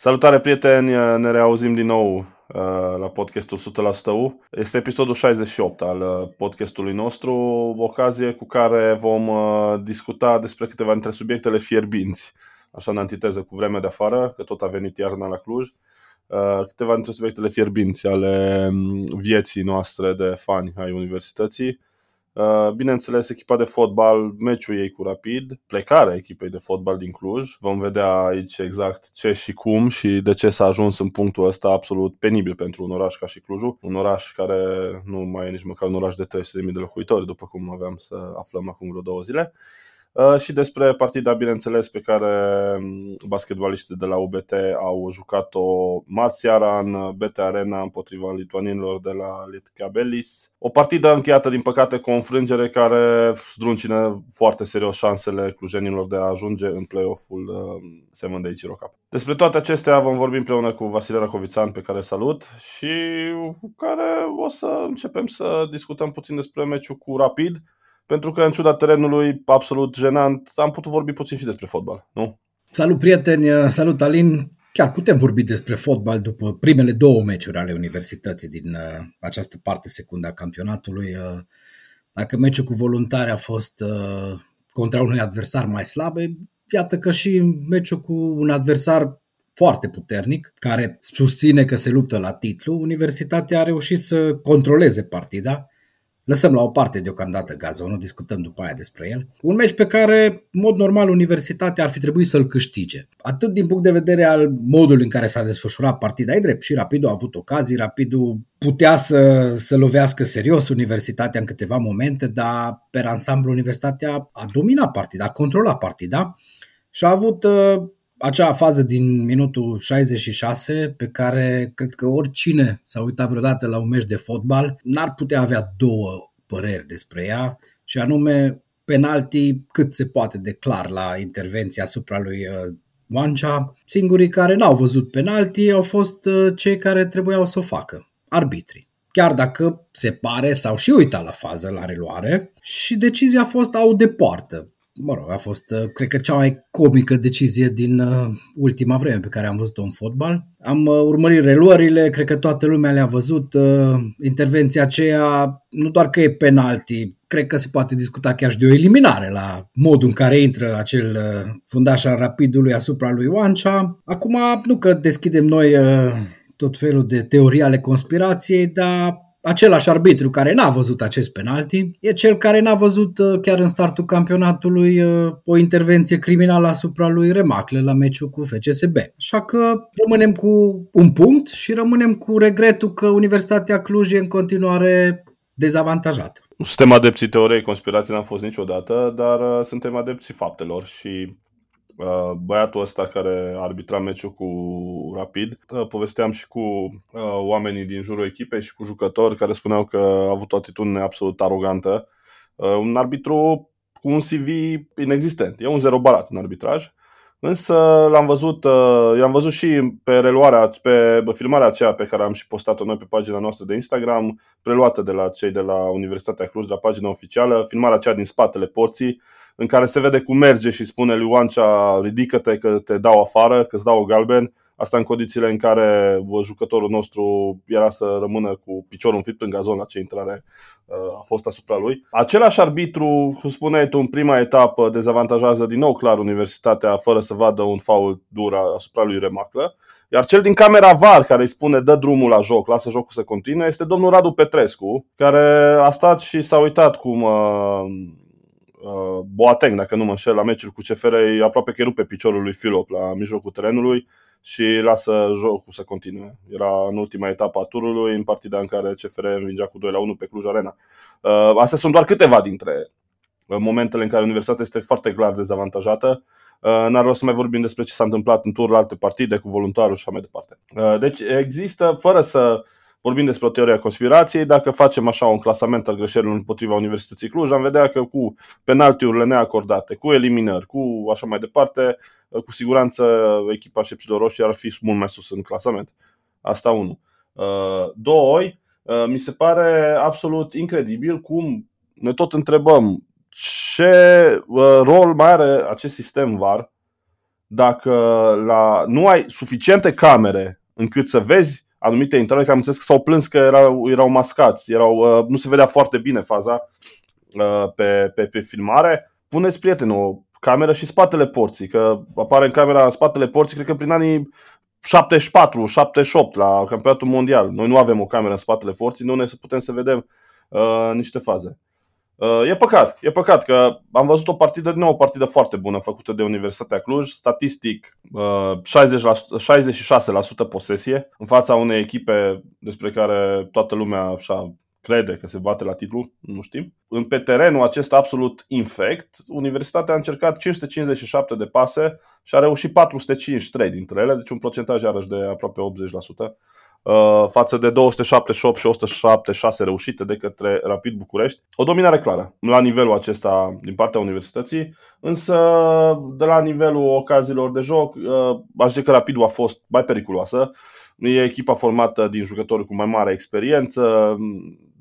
Salutare prieteni, ne reauzim din nou uh, la podcastul 100% U. Este episodul 68 al uh, podcastului nostru, ocazie cu care vom uh, discuta despre câteva dintre subiectele fierbinți, așa în antiteză cu vremea de afară, că tot a venit iarna la Cluj. Câteva dintre subiectele fierbinți ale um, vieții noastre de fani ai universității Uh, bineînțeles, echipa de fotbal, meciul ei cu Rapid, plecarea echipei de fotbal din Cluj. Vom vedea aici exact ce și cum și de ce s-a ajuns în punctul ăsta absolut penibil pentru un oraș ca și Clujul. Un oraș care nu mai e nici măcar un oraș de 300.000 de locuitori, după cum aveam să aflăm acum vreo două zile. Uh, și despre partida, bineînțeles, pe care um, basketbaliștii de la UBT au jucat-o marți seara în BT Arena împotriva lituanienilor de la Litkabelis. O partidă încheiată, din păcate, cu o înfrângere care zdruncină foarte serios șansele clujenilor de a ajunge în play-off-ul um, Seven Days Euro Cup. Despre toate acestea vom vorbi împreună cu Vasile Racovițan, pe care salut, și cu care o să începem să discutăm puțin despre meciul cu Rapid, pentru că în ciuda terenului absolut jenant, am putut vorbi puțin și despre fotbal, nu? Salut prieteni, salut Alin! Chiar putem vorbi despre fotbal după primele două meciuri ale universității din uh, această parte secundă a campionatului. Uh, dacă meciul cu voluntari a fost uh, contra unui adversar mai slab, iată că și meciul cu un adversar foarte puternic, care susține că se luptă la titlu, Universitatea a reușit să controleze partida Lăsăm la o parte deocamdată gazonul, discutăm după aia despre el. Un meci pe care, în mod normal, Universitatea ar fi trebuit să-l câștige. Atât din punct de vedere al modului în care s-a desfășurat partida, e drept, și Rapidul a avut ocazii, Rapidul putea să, să lovească serios Universitatea în câteva momente, dar pe ansamblu Universitatea a dominat partida, a controlat partida și a avut uh, acea fază din minutul 66 pe care cred că oricine s-a uitat vreodată la un meci de fotbal n-ar putea avea două păreri despre ea și anume penalti cât se poate de clar la intervenția asupra lui Wancea. Uh, Singurii care n-au văzut penalti au fost uh, cei care trebuiau să o facă, arbitrii. Chiar dacă se pare sau și uitat la fază, la reluare, și decizia a fost au de poartă mă rog, a fost, uh, cred că, cea mai comică decizie din uh, ultima vreme pe care am văzut-o în fotbal. Am uh, urmărit reluările, cred că toată lumea le-a văzut. Intervenția aceea, nu doar că e penalti, cred că se poate discuta chiar și de o eliminare la modul în care intră acel fundaș al rapidului asupra lui Oancea. Acum, nu că deschidem noi tot felul de teorii ale conspirației, dar același arbitru care n-a văzut acest penalti e cel care n-a văzut uh, chiar în startul campionatului uh, o intervenție criminală asupra lui Remacle la meciul cu FCSB. Așa că rămânem cu un punct și rămânem cu regretul că Universitatea Cluj e în continuare dezavantajată. Suntem adepții teoriei conspirației, n-am fost niciodată, dar uh, suntem adepții faptelor și Uh, băiatul ăsta care arbitra meciul cu Rapid. Uh, povesteam și cu uh, oamenii din jurul echipei și cu jucători care spuneau că a avut o atitudine absolut arogantă. Un arbitru cu un CV inexistent. E un zero barat în arbitraj. Însă l-am văzut, i-am văzut și pe reluarea, pe filmarea aceea pe care am și postat-o noi pe pagina noastră de Instagram, preluată de la cei de la Universitatea Cluj, de la pagina oficială, filmarea aceea din spatele porții, în care se vede cum merge și spune lui Oancea ridică-te că te dau afară, că îți dau o galben. Asta în condițiile în care jucătorul nostru era să rămână cu piciorul înfipt în gazon la ce intrare uh, a fost asupra lui. Același arbitru, cum spuneai tu, în prima etapă dezavantajează din nou clar Universitatea fără să vadă un faul dur asupra lui Remaclă. Iar cel din camera VAR care îi spune dă drumul la joc, lasă jocul să continue, este domnul Radu Petrescu, care a stat și s-a uitat cum uh, uh, Boateng, dacă nu mă înșel, la meciul cu CFR, aproape că rupe piciorul lui Filop la mijlocul terenului și lasă jocul să continue. Era în ultima etapă a turului, în partida în care CFR învingea cu 2 la 1 pe Cluj Arena. Uh, astea sunt doar câteva dintre uh, momentele în care Universitatea este foarte clar dezavantajată. Uh, n-ar rost să mai vorbim despre ce s-a întâmplat în turul alte partide cu voluntarul și așa mai departe. Uh, deci există, fără să vorbim despre o teorie a conspirației, dacă facem așa un clasament al greșelilor împotriva Universității Cluj, am vedea că cu penaltiurile neacordate, cu eliminări, cu așa mai departe, cu siguranță echipa șepților roșii ar fi mult mai sus în clasament. Asta unul. Uh, doi, uh, mi se pare absolut incredibil cum ne tot întrebăm ce uh, rol mai are acest sistem VAR dacă la, nu ai suficiente camere încât să vezi anumite intrări, că am înțeles că s-au plâns că erau, erau mascați, erau, uh, nu se vedea foarte bine faza uh, pe, pe, pe filmare, puneți prieten o cameră și spatele porții, că apare în camera spatele porții, cred că prin anii 74, 78 la campionatul mondial. Noi nu avem o cameră în spatele porții, nu ne putem să vedem uh, niște faze. Uh, e păcat, e păcat că am văzut o partidă, nu o partidă foarte bună făcută de Universitatea Cluj, statistic uh, 60%, 66% posesie în fața unei echipe despre care toată lumea așa crede că se bate la titlu, nu știm. În pe terenul acesta absolut infect, Universitatea a încercat 557 de pase și a reușit 453 dintre ele, deci un procentaj iarăși de aproape 80%. Uh, față de 278 și 176 reușite de către Rapid București. O dominare clară la nivelul acesta din partea universității, însă de la nivelul ocaziilor de joc, uh, aș zice că Rapidul a fost mai periculoasă. E echipa formată din jucători cu mai mare experiență.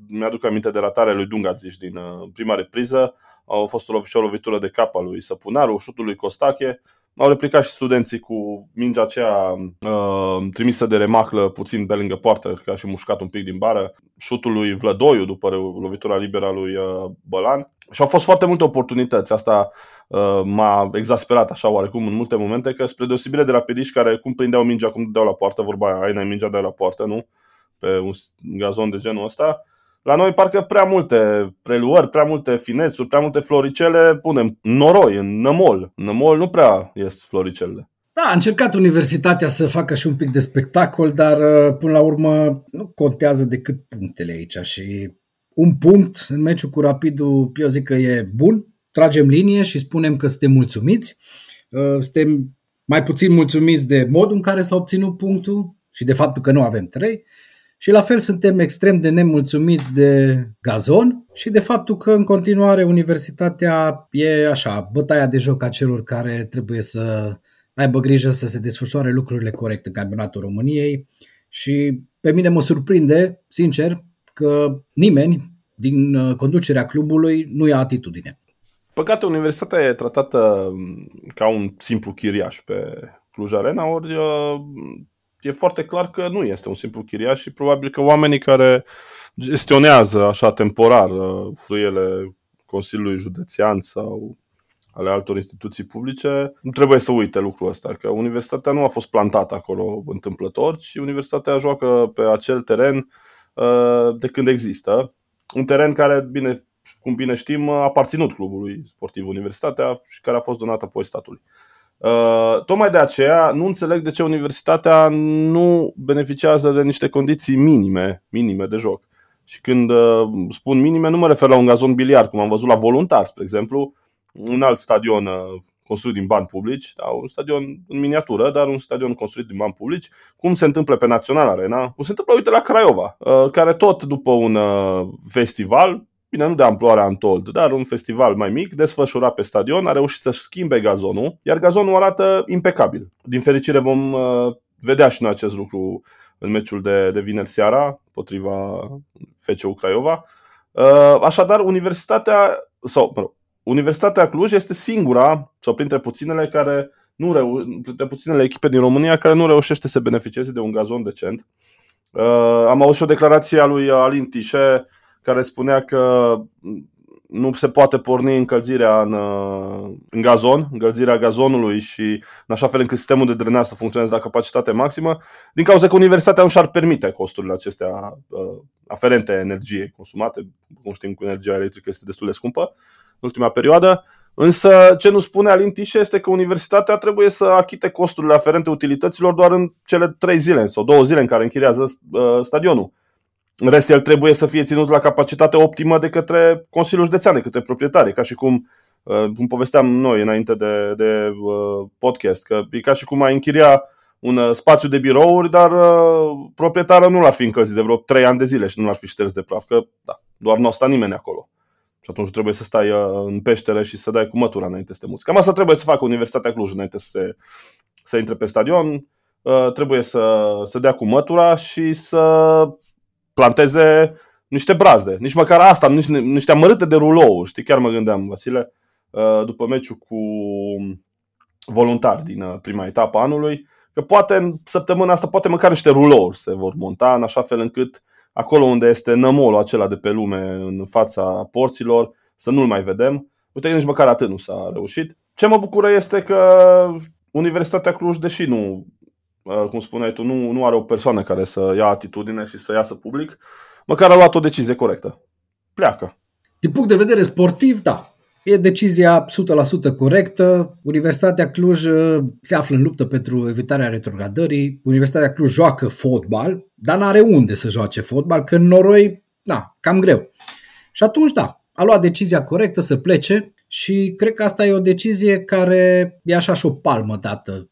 Mi-aduc aminte de ratarea lui Dungaziș din uh, prima repriză. A fost o lovitură de cap a lui Săpunaru, șutul lui Costache au replicat și studenții cu mingea aceea uh, trimisă de remaclă puțin pe lângă poartă, ca și mușcat un pic din bară, șutul lui Vlădoiu după lovitura liberă a lui uh, Bălan. Și au fost foarte multe oportunități. Asta uh, m-a exasperat așa oarecum în multe momente, că spre deosebire de rapidiști care cum prindeau mingea, cum dădeau la poartă, vorba aia, ai mingea de la poartă, nu? Pe un gazon de genul ăsta, la noi parcă prea multe preluări, prea multe finețuri, prea multe floricele punem noroi, în nămol. Nămol nu prea ies floricelele. Da, a încercat universitatea să facă și un pic de spectacol, dar uh, până la urmă nu contează decât punctele aici și un punct în meciul cu Rapidul, eu zic că e bun, tragem linie și spunem că suntem mulțumiți. Uh, suntem mai puțin mulțumiți de modul în care s-a obținut punctul și de faptul că nu avem trei. Și la fel suntem extrem de nemulțumiți de gazon și de faptul că în continuare universitatea e așa, bătaia de joc a celor care trebuie să aibă grijă să se desfășoare lucrurile corect în campionatul României și pe mine mă surprinde, sincer, că nimeni din uh, conducerea clubului nu ia atitudine. Păcate, universitatea e tratată mm, ca un simplu chiriaș pe Cluj Arena, ori uh, e foarte clar că nu este un simplu chiriaș și probabil că oamenii care gestionează așa temporar uh, fruiele Consiliului Județean sau ale altor instituții publice, nu trebuie să uite lucrul ăsta, că universitatea nu a fost plantată acolo întâmplător, ci universitatea joacă pe acel teren uh, de când există. Un teren care, bine, cum bine știm, a aparținut clubului sportiv Universitatea și care a fost donat apoi statului. Uh, tocmai de aceea nu înțeleg de ce universitatea nu beneficiază de niște condiții minime, minime de joc. Și când uh, spun minime, nu mă refer la un gazon biliard, cum am văzut la voluntar, spre exemplu, un alt stadion uh, construit din bani publici, da, un stadion în miniatură, dar un stadion construit din bani publici, cum se întâmplă pe Național Arena, cum se întâmplă, uite, la Craiova, uh, care tot după un uh, festival bine, nu de amploarea Antold, dar un festival mai mic, desfășurat pe stadion, a reușit să schimbe gazonul, iar gazonul arată impecabil. Din fericire vom uh, vedea și noi acest lucru în meciul de, de vineri seara, potriva FCU Craiova. Uh, așadar, Universitatea, sau, mă rog, Universitatea Cluj este singura, sau printre puținele care nu reu- printre puținele echipe din România care nu reușește să beneficieze de un gazon decent. Uh, am auzit și o declarație a lui Alin Tișe care spunea că nu se poate porni încălzirea în, în gazon, încălzirea gazonului și în așa fel încât sistemul de drenaj să funcționeze la capacitate maximă, din cauza că universitatea nu și-ar permite costurile acestea uh, aferente energiei consumate. Cum știm că energia electrică este destul de scumpă în ultima perioadă. Însă ce nu spune Alin Tișe este că universitatea trebuie să achite costurile aferente utilităților doar în cele trei zile sau două zile în care închiriază uh, stadionul. În rest, el trebuie să fie ținut la capacitate optimă de către Consiliul Județean, de către proprietari, ca și cum, uh, cum povesteam noi înainte de, de uh, podcast, că e ca și cum ai închiria un uh, spațiu de birouri, dar proprietarul nu l-ar fi încălzit de vreo 3 ani de zile și nu l-ar fi șters de praf, că da, doar nu sta nimeni acolo. Și atunci trebuie să stai în peșteră și să dai cu mătura înainte să te muți. Cam asta trebuie să facă Universitatea Cluj înainte să, se, să intre pe stadion. Trebuie să, să dea cu mătura și să planteze niște brazde. Nici măcar asta, niște, niște amărâte de rulou. Știi, chiar mă gândeam, Vasile, uh, după meciul cu voluntari din uh, prima etapă a anului, că poate în săptămâna asta, poate măcar niște rulouri se vor monta, în așa fel încât acolo unde este nămolul acela de pe lume în fața porților, să nu-l mai vedem. Uite, nici măcar atât nu s-a reușit. Ce mă bucură este că Universitatea Cluj, deși nu, uh, cum spuneai tu, nu, nu are o persoană care să ia atitudine și să iasă public, măcar a luat o decizie corectă. Pleacă. Din punct de vedere sportiv, da. E decizia 100% corectă. Universitatea Cluj uh, se află în luptă pentru evitarea retrogradării. Universitatea Cluj joacă fotbal, dar n-are unde să joace fotbal, că în noroi, na, cam greu. Și atunci, da, a luat decizia corectă să plece și cred că asta e o decizie care e așa și o palmă dată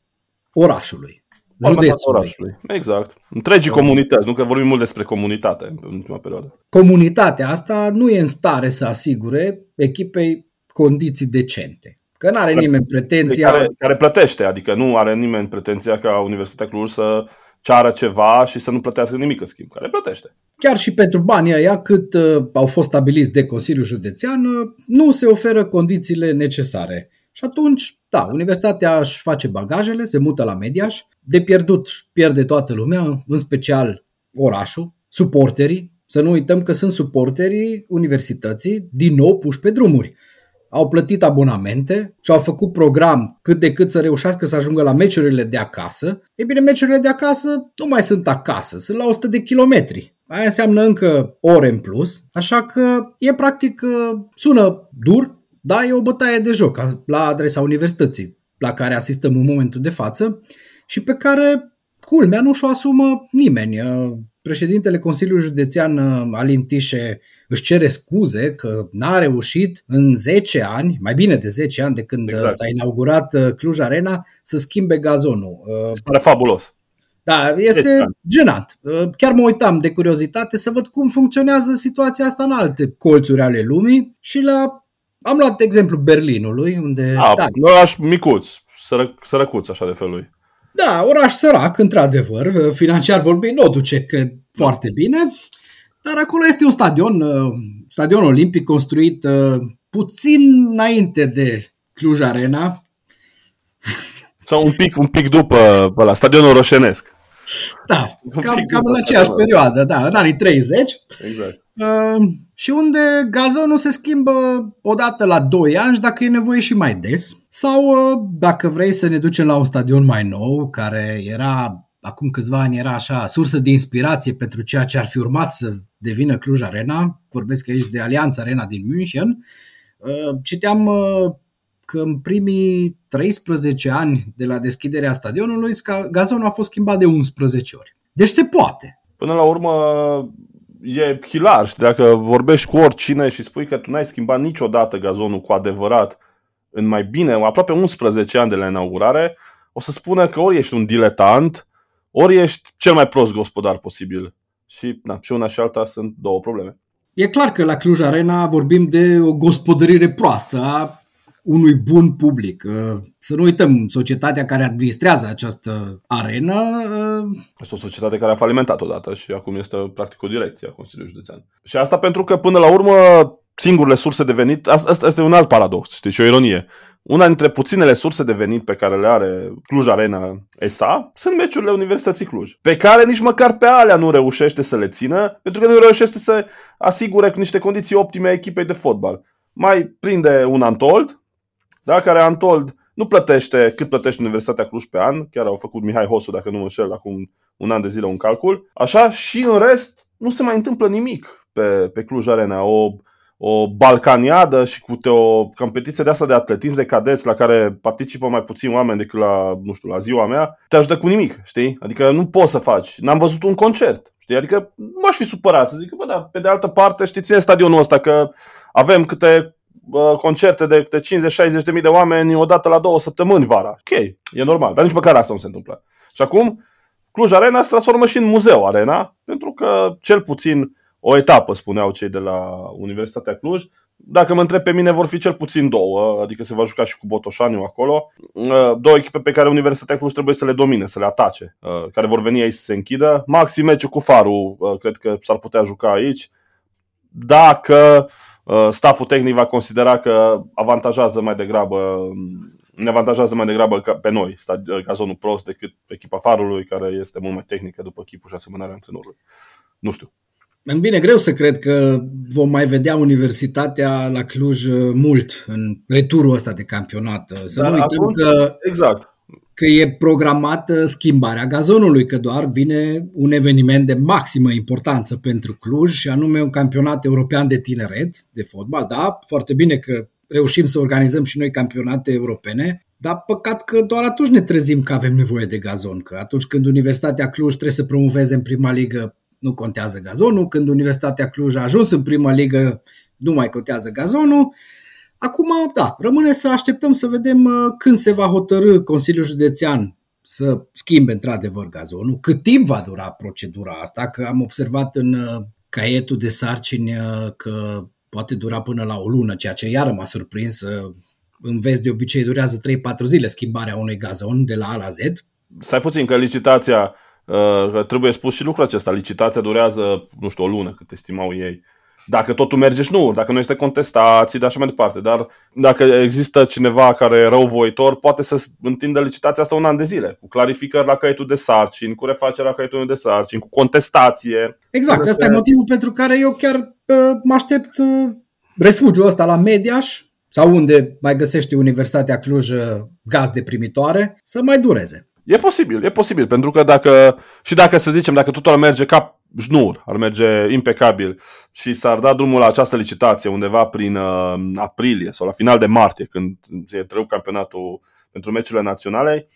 orașului. Județului. orașului. Exact. Întregii da. comunități, nu că vorbim mult despre comunitate în ultima perioadă. Comunitatea asta nu e în stare să asigure echipei condiții decente. Că nu are nimeni pretenția... Care, care plătește, adică nu are nimeni pretenția ca Universitatea Cluj să ceară ceva și să nu plătească nimic în schimb, care plătește. Chiar și pentru banii ăia cât uh, au fost stabiliți de Consiliul Județean, uh, nu se oferă condițiile necesare. Și atunci, da, universitatea își face bagajele, se mută la Mediaș, de pierdut pierde toată lumea, în special orașul, suporterii, să nu uităm că sunt suporterii universității din nou puși pe drumuri. Au plătit abonamente și au făcut program cât de cât să reușească să ajungă la meciurile de acasă, e bine, meciurile de acasă nu mai sunt acasă, sunt la 100 de kilometri. Aia înseamnă încă ore în plus, așa că e practic, uh, sună dur, dar e o bătaie de joc la adresa universității la care asistăm în momentul de față și pe care, culmea, nu și-o asumă nimeni. Uh, președintele Consiliului Județean uh, Alin Tișe își cere scuze că n-a reușit în 10 ani, mai bine de 10 ani de când uh, exact. s-a inaugurat uh, Cluj Arena, să schimbe gazonul. Pare fabulos. Da, este genant. Chiar mă uitam de curiozitate să văd cum funcționează situația asta în alte colțuri ale lumii și la am luat exemplu Berlinului, unde... A, da, oraș micuț, sără, sărăcuț așa de felul lui. Da, oraș sărac, într-adevăr, financiar vorbind, nu o duce, cred, foarte bine, dar acolo este un stadion, uh, stadion olimpic construit uh, puțin înainte de Cluj Arena. Sau un pic, un pic după la stadionul roșenesc. Da, cam, cam în aceeași perioadă, da, în anii 30. Exact. Uh, și unde gazonul se schimbă odată la 2 ani dacă e nevoie și mai des. Sau uh, dacă vrei să ne ducem la un stadion mai nou, care era acum câțiva ani era așa sursă de inspirație pentru ceea ce ar fi urmat să devină Cluj Arena, vorbesc aici de Alianța Arena din München, uh, citeam uh, că în primii 13 ani de la deschiderea stadionului gazonul a fost schimbat de 11 ori. Deci se poate. Până la urmă e hilar și dacă vorbești cu oricine și spui că tu n-ai schimbat niciodată gazonul cu adevărat în mai bine, aproape 11 ani de la inaugurare, o să spună că ori ești un diletant, ori ești cel mai prost gospodar posibil. Și, na, și una și alta sunt două probleme. E clar că la Cluj Arena vorbim de o gospodărire proastă a unui bun public. Uh, să nu uităm, societatea care administrează această arenă... Uh, este o societate care a falimentat odată și acum este practic o direcție a Consiliului Județean. Și asta pentru că, până la urmă, singurele surse de venit, asta este un alt paradox, știi, și o ironie. Una dintre puținele surse de venit pe care le are Cluj Arena SA sunt meciurile Universității Cluj, pe care nici măcar pe alea nu reușește să le țină, pentru că nu reușește să asigure cu niște condiții optime a echipei de fotbal. Mai prinde un Antold, da, care Antold nu plătește cât plătește Universitatea Cluj pe an, chiar au făcut Mihai Hosu, dacă nu mă înșel, acum un an de zile un calcul, așa, și în rest nu se mai întâmplă nimic pe, pe Cluj Arena. O o balcaniadă și cu o competiție de asta de atletism de cadeți la care participă mai puțin oameni decât la, nu știu, la ziua mea, te ajută cu nimic, știi? Adică nu poți să faci. N-am văzut un concert, știi? Adică m-aș fi supărat să zic, bă, dar pe de altă parte, știți, ține stadionul ăsta că avem câte uh, concerte de câte 50-60 de mii de oameni odată la două săptămâni vara. Ok, e normal, dar nici măcar asta nu se întâmplă. Și acum, Cluj Arena se transformă și în muzeu arena, pentru că cel puțin o etapă, spuneau cei de la Universitatea Cluj. Dacă mă întreb pe mine, vor fi cel puțin două, adică se va juca și cu Botoșaniu acolo. Uh, două echipe pe care Universitatea Cluj trebuie să le domine, să le atace, uh, care vor veni aici să se închidă. Maxim meciul cu Faru, uh, cred că s-ar putea juca aici. Dacă staful tehnic va considera că avantajează mai degrabă um, ne avantajează mai degrabă pe noi, gazonul prost, decât echipa farului, care este mult mai tehnică după chipul și asemănarea antrenorului. Nu știu. Îmi vine greu să cred că vom mai vedea Universitatea la Cluj uh, mult în returul ăsta de campionat. Să Dar nu uităm atunci, că, exact. Că e programată schimbarea gazonului, că doar vine un eveniment de maximă importanță pentru Cluj și anume un campionat european de tineret de fotbal. Da, foarte bine că reușim să organizăm și noi campionate europene, dar păcat că doar atunci ne trezim că avem nevoie de gazon, că atunci când Universitatea Cluj trebuie să promoveze în prima ligă nu contează gazonul, când Universitatea Cluj a ajuns în prima ligă, nu mai contează gazonul. Acum, da, rămâne să așteptăm să vedem uh, când se va hotărâ Consiliul Județean să schimbe într-adevăr gazonul, cât timp va dura procedura asta, că am observat în uh, caietul de sarcini uh, că poate dura până la o lună, ceea ce iară m-a surprins. În vest de obicei durează 3-4 zile schimbarea unui gazon de la A la Z. Stai puțin că licitația Uh, trebuie spus și lucrul acesta. Licitația durează, nu știu, o lună, cât estimau ei. Dacă totul merge și nu, dacă nu este contestații, dar așa mai departe. Dar dacă există cineva care e răuvoitor, poate să întindă licitația asta un an de zile, cu clarificări la caietul de sarcini, cu refacerea caietului de sarcini, cu contestație. Exact, asta e motivul pentru care eu chiar uh, mă aștept uh, refugiul ăsta la Mediaș, sau unde mai găsește Universitatea Cluj gaz de primitoare, să mai dureze. E posibil, e posibil, pentru că dacă, și dacă să zicem, dacă totul ar merge ca jnur, ar merge impecabil și s-ar da drumul la această licitație undeva prin uh, aprilie sau la final de martie, când se trău campionatul pentru meciurile naționale,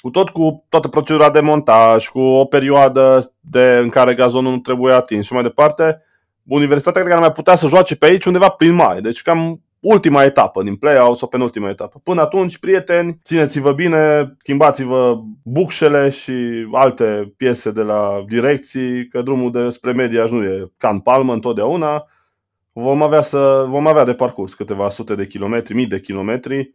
cu tot cu toată procedura de montaj, cu o perioadă de, în care gazonul nu trebuie atins și mai departe, Universitatea cred că ar mai putea să joace pe aici undeva prin mai. Deci cam ultima etapă din play-out sau penultima etapă. Până atunci, prieteni, țineți-vă bine, schimbați-vă bucșele și alte piese de la direcții, că drumul de spre media nu e ca în palmă întotdeauna. Vom avea, să, vom avea de parcurs câteva sute de kilometri, mii de kilometri.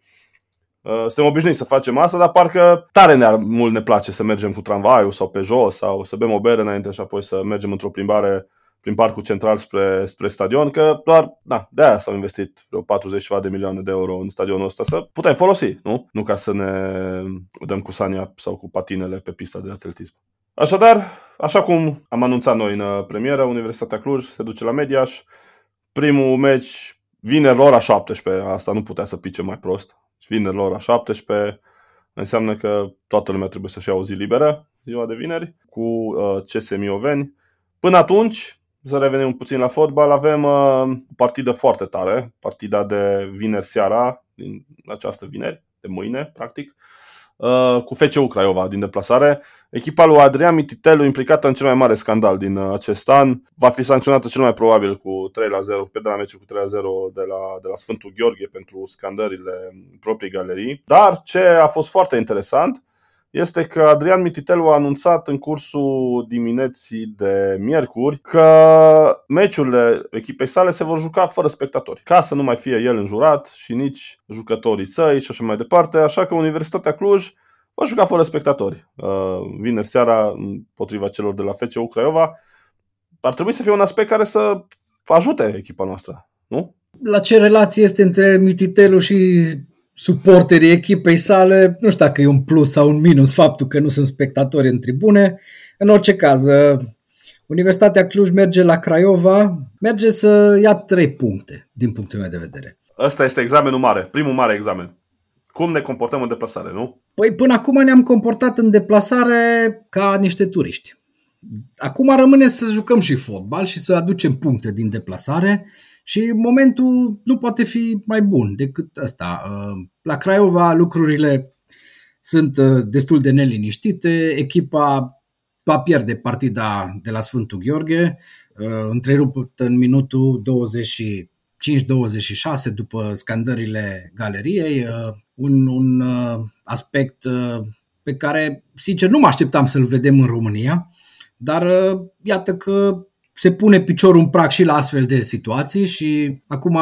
Uh, suntem obișnuiți să facem asta, dar parcă tare ne mult ne place să mergem cu tramvaiul sau pe jos sau să bem o bere înainte și apoi să mergem într-o plimbare prin parcul central spre, spre stadion, că doar, da, de aia s-au investit vreo 40 de milioane de euro în stadionul ăsta, să putem folosi, nu? Nu ca să ne dăm cu sania sau cu patinele pe pista de atletism. Așadar, așa cum am anunțat noi în premieră, Universitatea Cluj se duce la Mediaș. Primul meci vineri la ora 17, asta nu putea să pice mai prost. Vineri la ora 17 înseamnă că toată lumea trebuie să-și ia o zi liberă, ziua de vineri, cu uh, CS Mioveni. Până atunci, să revenim puțin la fotbal, avem uh, o partidă foarte tare, partida de vineri seara, din această vineri, de mâine, practic, uh, cu FCU Craiova din deplasare. Echipa lui Adrian Mititelu, implicată în cel mai mare scandal din uh, acest an, va fi sancționată cel mai probabil cu 3 la 0, pe de la meci cu 3 la 0 de la, de la Sfântul Gheorghe pentru scandările proprii galerii. Dar ce a fost foarte interesant este că Adrian Mititelu a anunțat în cursul dimineții de miercuri că meciurile echipei sale se vor juca fără spectatori, ca să nu mai fie el înjurat și nici jucătorii săi și așa mai departe, așa că Universitatea Cluj va juca fără spectatori. Uh, vineri seara, împotriva celor de la FCU Craiova, ar trebui să fie un aspect care să ajute echipa noastră, nu? La ce relație este între Mititelu și suporterii echipei sale, nu știu dacă e un plus sau un minus faptul că nu sunt spectatori în tribune. În orice caz, uh, Universitatea Cluj merge la Craiova, merge să ia trei puncte, din punctul meu de vedere. Ăsta este examenul mare, primul mare examen. Cum ne comportăm în deplasare, nu? Păi până acum ne-am comportat în deplasare ca niște turiști. Acum rămâne să jucăm și fotbal și să aducem puncte din deplasare și momentul nu poate fi mai bun decât ăsta. Uh, la Craiova lucrurile sunt uh, destul de neliniștite, echipa va pierde partida de la Sfântul Gheorghe, uh, întreruptă în minutul 25-26 după scandările galeriei, un, un aspect pe care, sincer, nu mă așteptam să-l vedem în România, dar iată că se pune piciorul în prag și la astfel de situații și acum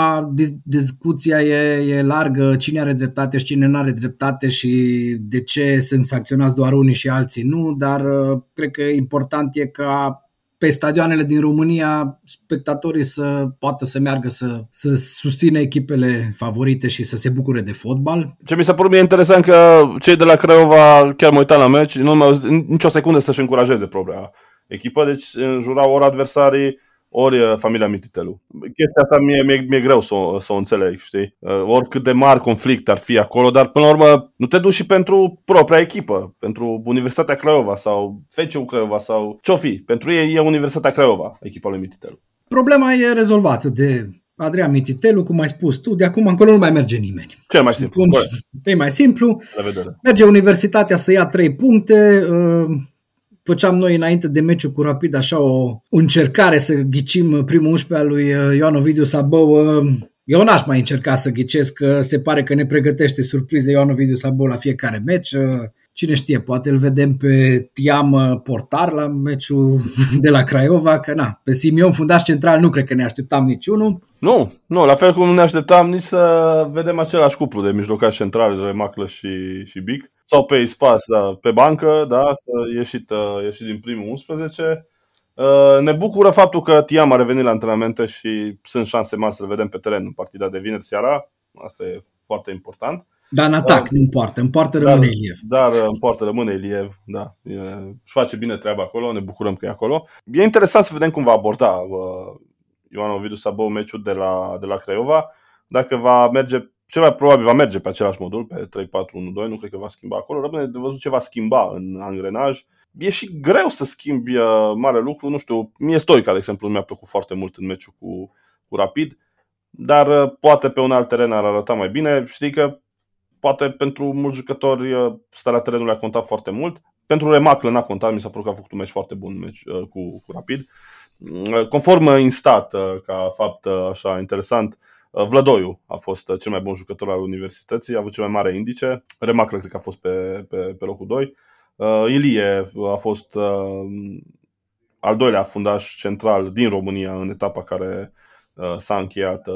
discuția e, e largă, cine are dreptate și cine nu are dreptate și de ce sunt sancționați doar unii și alții nu, dar uh, cred că important e ca pe stadioanele din România spectatorii să poată să meargă să, să susțină echipele favorite și să se bucure de fotbal. Ce mi s-a părut mie interesant că cei de la Craiova, chiar mă uitam la meci, nu mai nicio secundă să-și încurajeze propria echipă, deci înjurau ori adversarii, ori uh, familia Mititelu. Chestia asta mie, mie, mie greu să o, să o înțeleg, știi? Uh, oricât de mari conflict ar fi acolo, dar până la urmă nu te duci și pentru propria echipă, pentru Universitatea Craiova sau FCU Craiova sau ce-o fi. Pentru ei e Universitatea Craiova, echipa lui Mititelu. Problema e rezolvată de Adrian Mititelu, cum ai spus tu, de acum încolo nu mai merge nimeni. Cel mai simplu. e mai simplu. Merge Universitatea să ia trei puncte, uh, făceam noi înainte de meciul cu Rapid așa o, încercare să ghicim primul 11 al lui uh, Ioan Ovidiu Sabău. Uh, eu n-aș mai încerca să ghicesc, că se pare că ne pregătește surprize Ioan Ovidiu Sabău la fiecare meci. Uh, cine știe, poate îl vedem pe Tiam portar la meciul de la Craiova, că na, pe Simion fundaș central nu cred că ne așteptam niciunul. Nu, nu, la fel cum nu ne așteptam nici să vedem același cuplu de mijlocași central, Remaclă și, și Bic sau pe spas, da, pe bancă, da, să ieșit, uh, ieșit din primul 11. Uh, ne bucură faptul că Tiam a revenit la antrenamente și sunt șanse mari să-l vedem pe teren în partida de vineri seara. Asta e foarte important. Dar în atac, uh, nu în poartă. În poartă rămâne dar, Iliev. Dar uh, în poartă rămâne Iliev, da. E, își face bine treaba acolo, ne bucurăm că e acolo. E interesant să vedem cum va aborda uh, Ioan Ovidiu Sabou meciul de la, de la Craiova. Dacă va merge cel mai probabil va merge pe același modul, pe 3-4-1-2, nu cred că va schimba acolo. Rămâne de văzut ce va schimba în angrenaj. E și greu să schimbi uh, mare lucru, nu știu, mie Stoica, de exemplu, mi-a plăcut foarte mult în meciul cu, cu Rapid, dar uh, poate pe un alt teren ar arăta mai bine. Știi că poate pentru mulți jucători uh, starea terenului a contat foarte mult. Pentru Remaclă n-a contat, mi s-a părut că a făcut un meci foarte bun meci, cu, cu Rapid. Conform Instat, ca fapt așa interesant, Uh, Vlădoiu a fost uh, cel mai bun jucător al universității, a avut cel mai mare indice. Remaclă cred că a fost pe, pe, pe locul 2. Uh, Ilie a fost al doilea fundaș central din România în etapa care s-a încheiat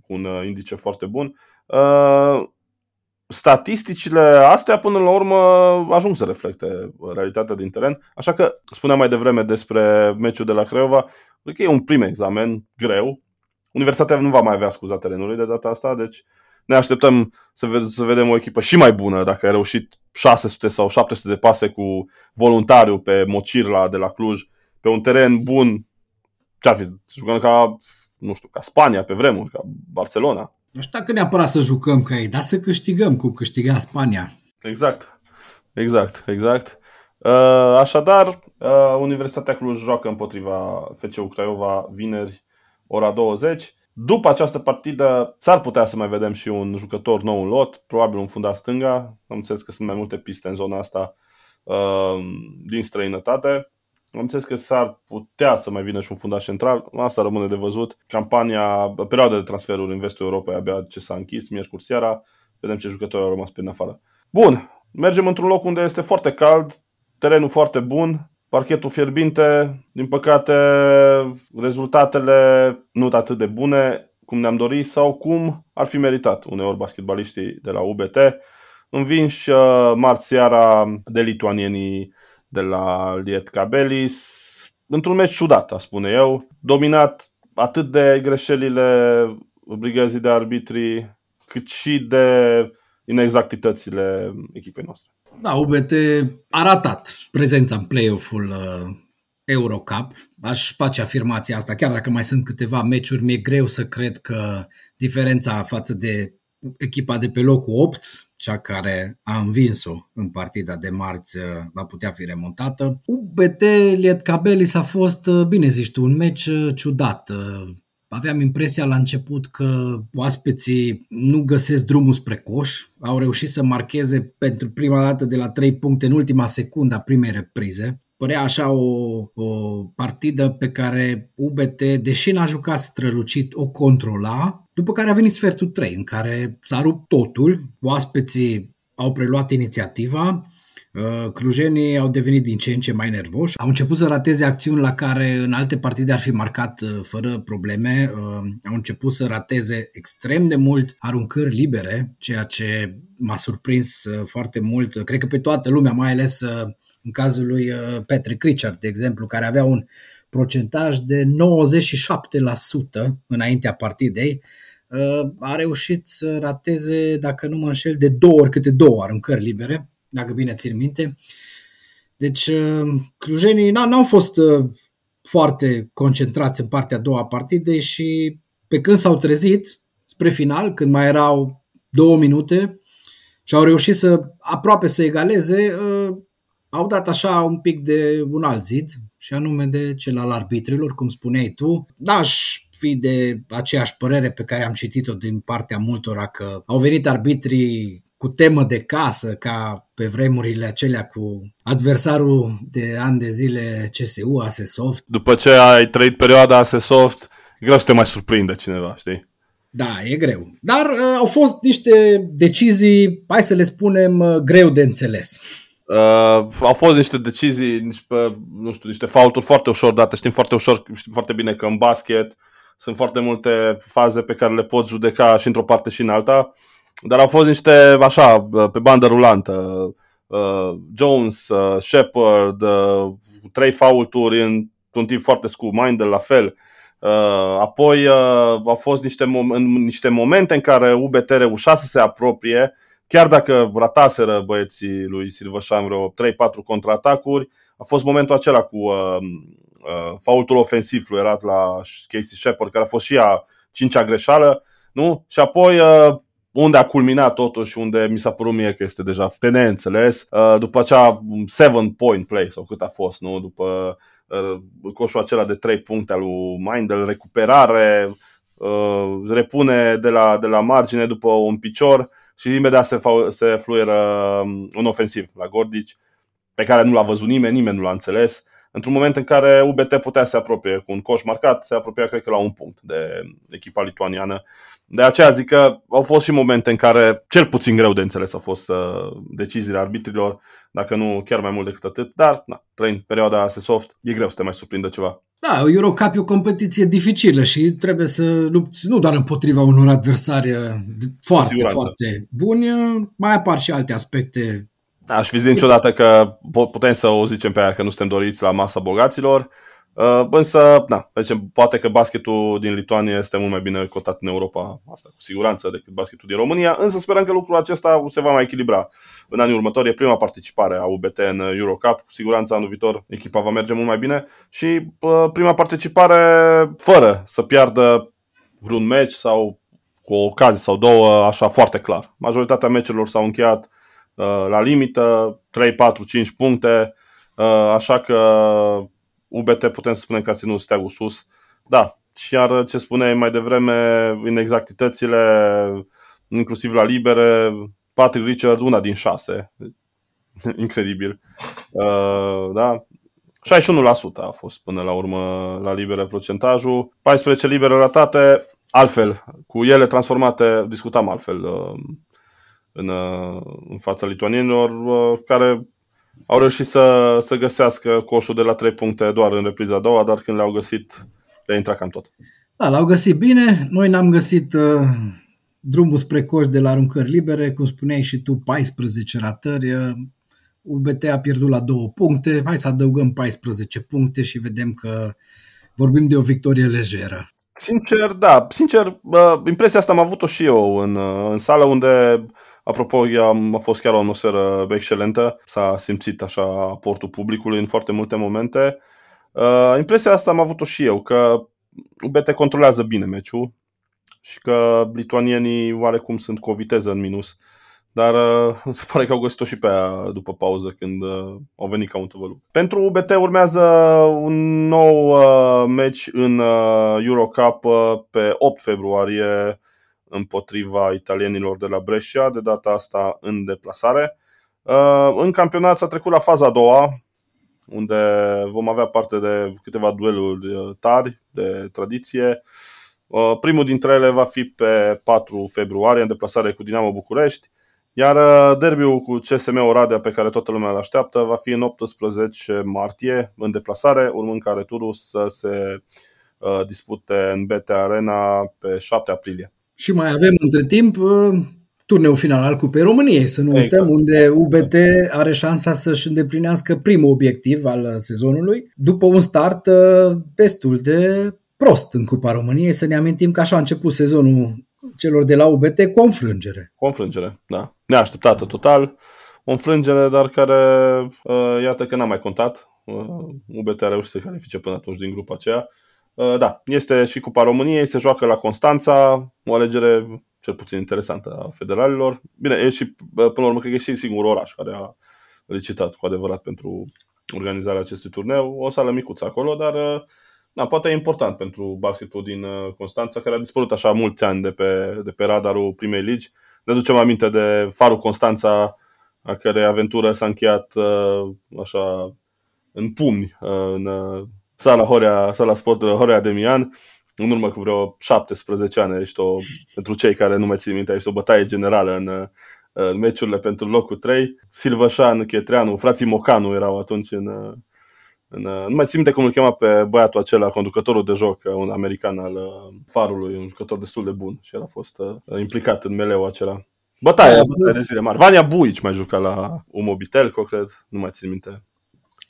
cu un indice foarte bun. Statisticile astea până la urmă ajung să reflecte realitatea din teren, așa că spuneam mai devreme despre meciul de la Craiova, cred că e un prim examen greu, Universitatea nu va mai avea scuza terenului de data asta, deci ne așteptăm să, ve- să vedem o echipă și mai bună dacă a reușit 600 sau 700 de pase cu voluntariu pe Mocirla de la Cluj, pe un teren bun. Ce-ar fi? Jucăm ca, nu știu, ca Spania pe vremuri, ca Barcelona. Nu știu dacă neapărat să jucăm ca ei, dar să câștigăm cum câștiga Spania. Exact, exact, exact. Uh, așadar, uh, Universitatea Cluj joacă împotriva FCU Craiova vineri ora 20. După această partidă s-ar putea să mai vedem și un jucător nou în lot, probabil un fundat stânga. Am înțeles că sunt mai multe piste în zona asta uh, din străinătate. Am înțeles că s-ar putea să mai vină și un fundat central. Asta rămâne de văzut. Campania, perioada de transferuri în vestul Europei abia ce s-a închis, miercuri seara. Vedem ce jucători au rămas pe în afară. Bun, mergem într-un loc unde este foarte cald, terenul foarte bun, parchetul fierbinte, din păcate rezultatele nu atât de bune cum ne-am dorit sau cum ar fi meritat uneori basketbaliștii de la UBT. Învinși uh, marți seara de lituanienii de la Liet Cabelis, într-un meci ciudat, a spune eu, dominat atât de greșelile brigăzii de arbitri, cât și de inexactitățile echipei noastre. Da, UBT a ratat prezența în play-off-ul uh, Eurocup. Aș face afirmația asta, chiar dacă mai sunt câteva meciuri, mi-e greu să cred că diferența față de echipa de pe locul 8, cea care a învins-o în partida de marți, uh, va putea fi remontată. UBT Lietcabelis a fost, uh, bine zici tu, un meci uh, ciudat aveam impresia la început că oaspeții nu găsesc drumul spre coș, au reușit să marcheze pentru prima dată de la 3 puncte în ultima secundă a primei reprize. Părea așa o, o partidă pe care UBT, deși n-a jucat strălucit, o controla, după care a venit sfertul 3, în care s-a rupt totul, oaspeții au preluat inițiativa, Uh, clujenii au devenit din ce în ce mai nervoși, au început să rateze acțiuni la care în alte partide ar fi marcat uh, fără probleme, uh, au început să rateze extrem de mult aruncări libere, ceea ce m-a surprins foarte mult, cred că pe toată lumea, mai ales în cazul lui uh, Patrick Richard, de exemplu, care avea un procentaj de 97% înaintea partidei, uh, a reușit să rateze, dacă nu mă înșel, de două ori câte două aruncări libere, dacă bine țin minte. Deci uh, clujenii n-au fost foarte concentrați în partea a doua a partidei și pe când s-au trezit spre final, când mai erau două minute și au reușit să aproape să egaleze, au dat așa un pic de un alt zid, și anume de cel al arbitrilor, cum spuneai tu. N-aș fi de aceeași părere pe care am citit-o din partea multora că au venit arbitrii cu temă de casă, ca pe vremurile acelea cu adversarul de ani de zile CSU, Asesoft. După ce ai trăit perioada Asesoft, e greu să te mai surprinde cineva, știi? Da, e greu. Dar uh, au fost niște decizii, hai să le spunem, uh, greu de înțeles. Uh, au fost niște decizii, niște, nu știu, niște faulturi foarte ușor date. Știm foarte ușor, știm foarte bine că în basket sunt foarte multe faze pe care le poți judeca și într-o parte și în alta, dar au fost niște, așa, pe bandă rulantă. Uh, Jones, uh, Shepard, uh, trei faulturi într-un timp foarte scurt, Mindel la fel. Uh, apoi uh, au fost niște, mom- în niște momente în care UBT reușea să se apropie, chiar dacă rataseră băieții lui Silvășan vreo 3-4 contraatacuri, a fost momentul acela cu uh, uh, faultul ofensiv fluierat la Casey Shepard, care a fost și a cincea greșeală, nu? Și apoi uh, unde a culminat totuși, unde mi s-a părut mie că este deja pe neînțeles, uh, după acea 7 point play sau cât a fost, nu? După uh, coșul acela de 3 puncte al lui Mindel, recuperare, uh, repune de la, de la margine după un picior și imediat se, se fluieră um, un ofensiv la Gordici, pe care nu l-a văzut nimeni, nimeni nu l-a înțeles. Într-un moment în care UBT putea să se apropie cu un coș marcat, se apropia cred că la un punct de echipa lituaniană. De aceea zic că au fost și momente în care cel puțin greu de înțeles au fost uh, deciziile arbitrilor, dacă nu chiar mai mult decât atât, dar na, trăind perioada soft, e greu să te mai surprindă ceva. Da, Eurocup e o competiție dificilă și trebuie să lupți nu doar împotriva unor adversari uh, foarte, foarte buni, uh, mai apar și alte aspecte. Aș fi zis niciodată că putem să o zicem pe aia că nu suntem doriți la masa bogaților, Uh, însă, na, zicem, poate că basketul din Lituania este mult mai bine cotat în Europa, asta cu siguranță, decât basketul din România, însă sperăm că lucrul acesta se va mai echilibra. În anii următori e prima participare a UBT în Eurocup, cu siguranță anul viitor echipa va merge mult mai bine și uh, prima participare fără să piardă vreun meci sau cu o ocazie sau două, așa foarte clar. Majoritatea meciurilor s-au încheiat uh, la limită, 3, 4, 5 puncte, uh, așa că UBT putem să spunem că a ținut steagul sus. Da, și iar ce spuneai mai devreme, inexactitățile, inclusiv la libere, Patrick Richard, una din șase. Incredibil. Uh, da? 61% a fost până la urmă la libere procentajul, 14 libere ratate, altfel, cu ele transformate, discutam altfel uh, în, uh, în fața lituanienilor, uh, care au reușit să, să găsească coșul de la 3 puncte doar în repriza a doua, dar când le-au găsit, le intra cam tot. Da, l-au găsit bine. Noi n-am găsit uh, drumul spre coș de la aruncări libere, cum spuneai și tu, 14 ratări. Uh, UBT a pierdut la 2 puncte. Hai să adăugăm 14 puncte și vedem că vorbim de o victorie lejeră. Sincer, da. Sincer, uh, impresia asta am avut-o și eu în, uh, în sală unde Apropo, a fost chiar o atmosferă excelentă, s-a simțit așa aportul publicului în foarte multe momente. Uh, impresia asta am avut-o și eu, că UBT controlează bine meciul și că lituanienii oarecum sunt cu o viteză în minus. Dar uh, se pare că au găsit-o și pe aia după pauză când uh, au venit ca un tăvăluc. Pentru UBT urmează un nou uh, meci în uh, Eurocup uh, pe 8 februarie împotriva italienilor de la Brescia, de data asta în deplasare. Uh, în campionat s-a trecut la faza a doua, unde vom avea parte de câteva dueluri uh, tari de tradiție. Uh, primul dintre ele va fi pe 4 februarie în deplasare cu Dinamo București, iar derbiul cu CSM Oradea pe care toată lumea îl așteaptă va fi în 18 martie în deplasare, urmând ca returul să se dispute în BT Arena pe 7 aprilie. Și mai avem între timp uh, turneul final al Cupei României, să nu exact. uităm, unde UBT are șansa să-și îndeplinească primul obiectiv al sezonului, după un start uh, destul de prost în Cupa României. Să ne amintim că așa a început sezonul celor de la UBT cu o înfrângere. Cu o înfrângere, da. Neașteptată total. O înfrângere, dar care, uh, iată că n-a mai contat. UBT a reușit să califice până atunci din grupa aceea. Da, este și Cupa României, se joacă la Constanța, o alegere cel puțin interesantă a federalilor. Bine, e și, până la urmă, cred că e și singurul oraș care a licitat cu adevărat pentru organizarea acestui turneu. O sală micuță acolo, dar da, poate e important pentru basketul din uh, Constanța, care a dispărut așa mulți ani de pe, de pe radarul primei ligi. Ne ducem aminte de Farul Constanța, a care aventură s-a încheiat uh, așa în pumni uh, în sala, Horea, sala sport Horea Demian, în urmă cu vreo 17 ani. Ești o, pentru cei care nu mai țin minte, ești o bătaie generală în, în meciurile pentru locul 3. Silvășan, Chetreanu, frații Mocanu erau atunci în, în, nu mai țin minte cum îl chema pe băiatul acela, conducătorul de joc, un american al uh, farului, un jucător destul de bun și el a fost uh, implicat în meleu acela. Bătaie, da, bătaie de zile mari. Vania Buici mai juca la Umobitelco, cred, nu mai țin minte.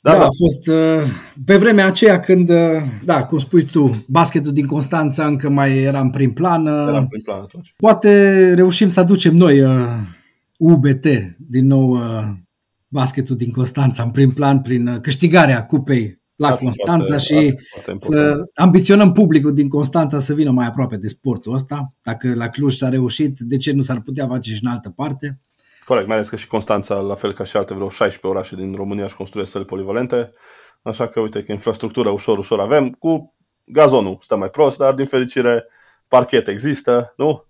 Da, da, da, a fost uh, pe vremea aceea când, uh, da, cum spui tu, basketul din Constanța încă mai era în prim plan. Uh, era în prim plan atunci. Poate reușim să aducem noi UBT din nou basketul din Constanța în prim plan prin câștigarea cupei la da, Constanța foarte, și foarte să ambiționăm publicul din Constanța să vină mai aproape de sportul ăsta. Dacă la Cluj s-a reușit, de ce nu s-ar putea face și în altă parte? Corect, mai ales că și Constanța, la fel ca și alte vreo 16 orașe din România, își construiesc săli polivalente, așa că uite că infrastructura ușor, ușor avem. Cu gazonul stă mai prost, dar din fericire parchet există, nu?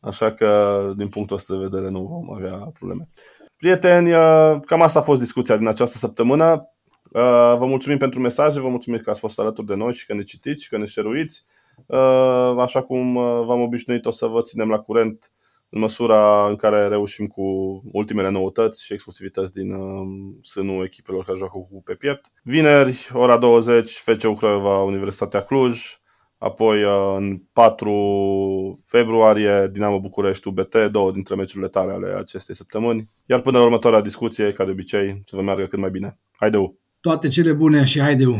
Așa că din punctul ăsta de vedere nu vom avea probleme. Prieteni, uh, cam asta a fost discuția din această săptămână. Uh, vă mulțumim pentru mesaje, vă mulțumim că ați fost alături de noi și că ne citiți și că ne șeruiți. Uh, așa cum v-am obișnuit, o să vă ținem la curent în măsura în care reușim cu ultimele noutăți și exclusivități din uh, sânul echipelor care joacă cu pe piept. Vineri, ora 20, FC Craiova, Universitatea Cluj, apoi uh, în 4 februarie, Dinamo București, UBT, două dintre meciurile tare ale acestei săptămâni. Iar până la următoarea discuție, ca de obicei, să vă meargă cât mai bine. Haideu! Toate cele bune și haideu!